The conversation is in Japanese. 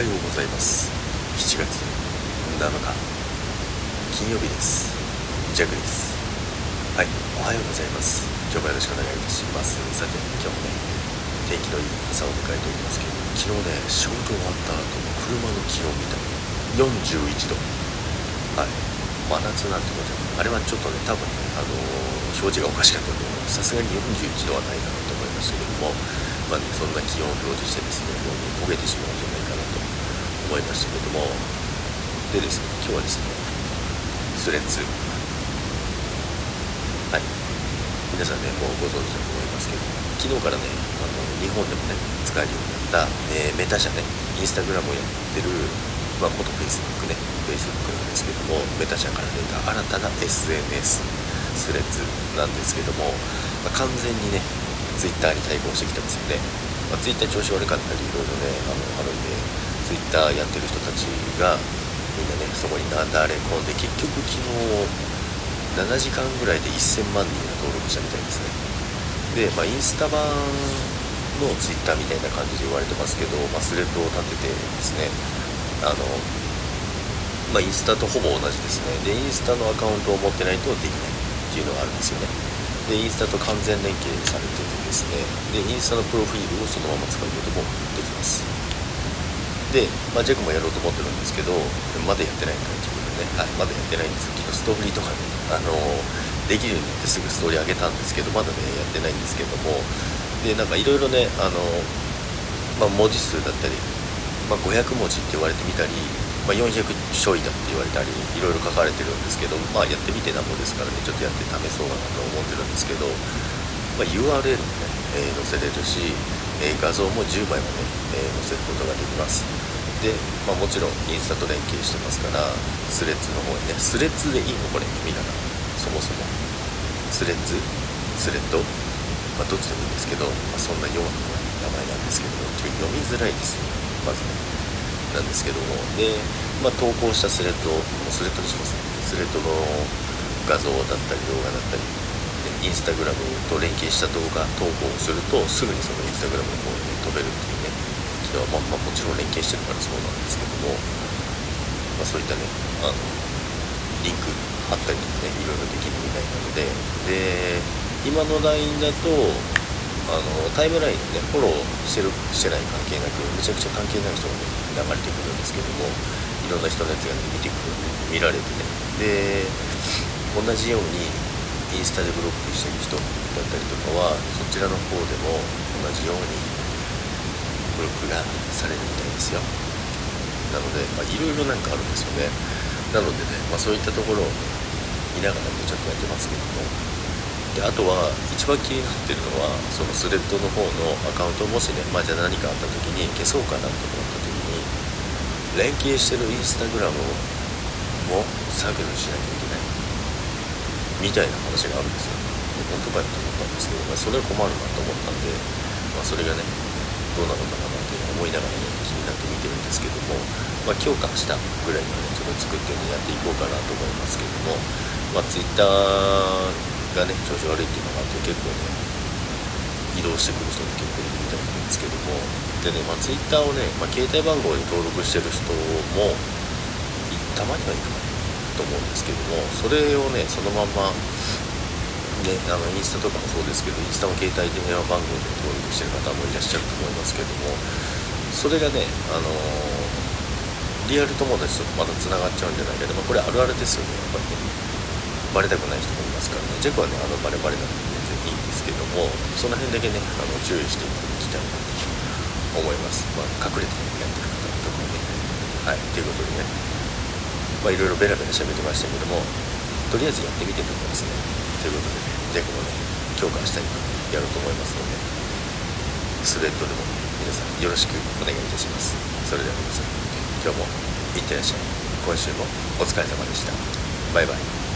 はようございます。7月7日金曜日です。ジャグです。はいおはようございます。今日もよろしくお願いいたします。さて今日もね天気のいい朝を迎えておりますけど昨日ね仕事終わった後の車の気温見たら41度。はい真夏なんてことあれはちょっとね多分ねあのー、表示がおかしかったと思う。さすがに41度はないだろうと思いましたけどもまあね、そんな気温を表示してですねもう焦げてしまうんじゃないかなと思いましたけどもでですね今日はですねスレッズ。はい。皆さんねもうご存知だと思いますけど昨日からねあの日本でもね使えるようになった、えー、メタ社ねインスタグラムをやってるまあ、元 Facebook ね Facebook なんですけどもメタ社から出た新たな SNS スレッズなんですけども、まあ、完全にねツイッターに対抗してきてますよね、まあ、ツイッター調子悪かったりいろいろねあのあるんでツイッターやってる人たちがみんなねそこになだれ込んで結局昨日7時間ぐらいで1000万人が登録したみたいですね。で、まあ、インスタ版のツイッターみたいな感じで言われてますけど、まあ、スレッドを立ててですねあのまあ、インスタとほぼ同じですね。でインスタのアカウントを持ってないとできないっていうのがあるんですよね。でインスタと完全連携されててですね。でインスタのプロフィールをそのまま使うこともできます。で、まあ、ジェクもやろうと思ってるんですけどまだやってないんだ自分でね、はい、まだやってないんです昨日ストーリーとかねあのできるようになってすぐストーリー上げたんですけどまだねやってないんですけども。でなんかいろいろねあの、まあ、文字数だったり、まあ、500文字って言われてみたりまあ、400ちょいだって言われたりいろいろ書かれてるんですけど、まあ、やってみてなんぼですからねちょっとやって試そうかなと思ってるんですけど、まあ、URL もね、えー、載せれるし、えー、画像も10枚もね、えー、載せることができます。で、まあ、もちろんインスタと連携してますからスレッズの方にねスレッズでいいのこれ見ならそもそも。スレッズスレッド、まあ、どっちでもいいんですけど、まあ、そんなような名前なんですけどちょっと読みづらいですよ。まずね。なんですけども。で、まあ、投稿したスレッドスレッドにします。ねスレッドの画像だったり動画だったりインスタグラムと連携した動画投稿をするとすぐにそのインスタグラムの方に、飛べるっていう。ね機能は、まあ、まあ、もちろん連携してるからそうなんですけども、まあ、そういったねあのリンク貼ったりとかねいろいろできるみたいなのでで今の LINE だとあのタイムラインでねフォローしてるしてない関係なくめちゃくちゃ関係ない人がね流れてくるんですけどもいろんな人のやつが、ね、見てくる見られてねで同じようにインスタでブロックしてる人だったりとかはそちらの方でも同じようにブロックがされるみたいですよ。なので、ま、いろいろなんかあるんですよね。なのでね、まあ、そういったところを見ながらねちょっとやってますけども。であとは一番気になってるのはそのスレッドの方のアカウントをもしね、まあ、じゃあ何かあった時に消そうかなと思った時に連携してるインスタグラムを削除しなきゃいけない。みたいな話があるんですよ。本当かよと思ったんですけど、まあ、それは困るなと思ったんで、まあ、それがねどうなのかなって思いながらね気になって見てるんですけども、まあ、今日か明日ぐらいにはねちょっと作ってねやっていこうかなと思いますけども、まあ、Twitter がね調子悪いっていうのがあって結構ね移動してくる人も結構いるみたいなんですけどもでね、まあ、Twitter をね、まあ、携帯番号に登録してる人もたまにはいるかなと思うんですけどもそれをねそのまんまね、あのインスタとかもそうですけどインスタも携帯で電話番号で登録してる方もいらっしゃると思いますけどもそれがね、あの、リアル友達とまだつながっちゃうんじゃないかでもこれあるあるですよねやっぱりね。バレたくない人もいますからね。ジェクはねあのバレバレなんで全然いいんですけどもその辺だけねあの注意していただきたいなと思います、まあ、隠れてやってる方とかね。はいということでね。まあいろいろベラベラ喋ってましたけどもとりあえずやってみてと思いますね。ということでねジャックもね今日から下にやろうと思いますのでスレッドでも皆さんよろしくお願いいたします。それでは皆さん今日もいってらっしゃい。今週もお疲れ様でした。バイバイ。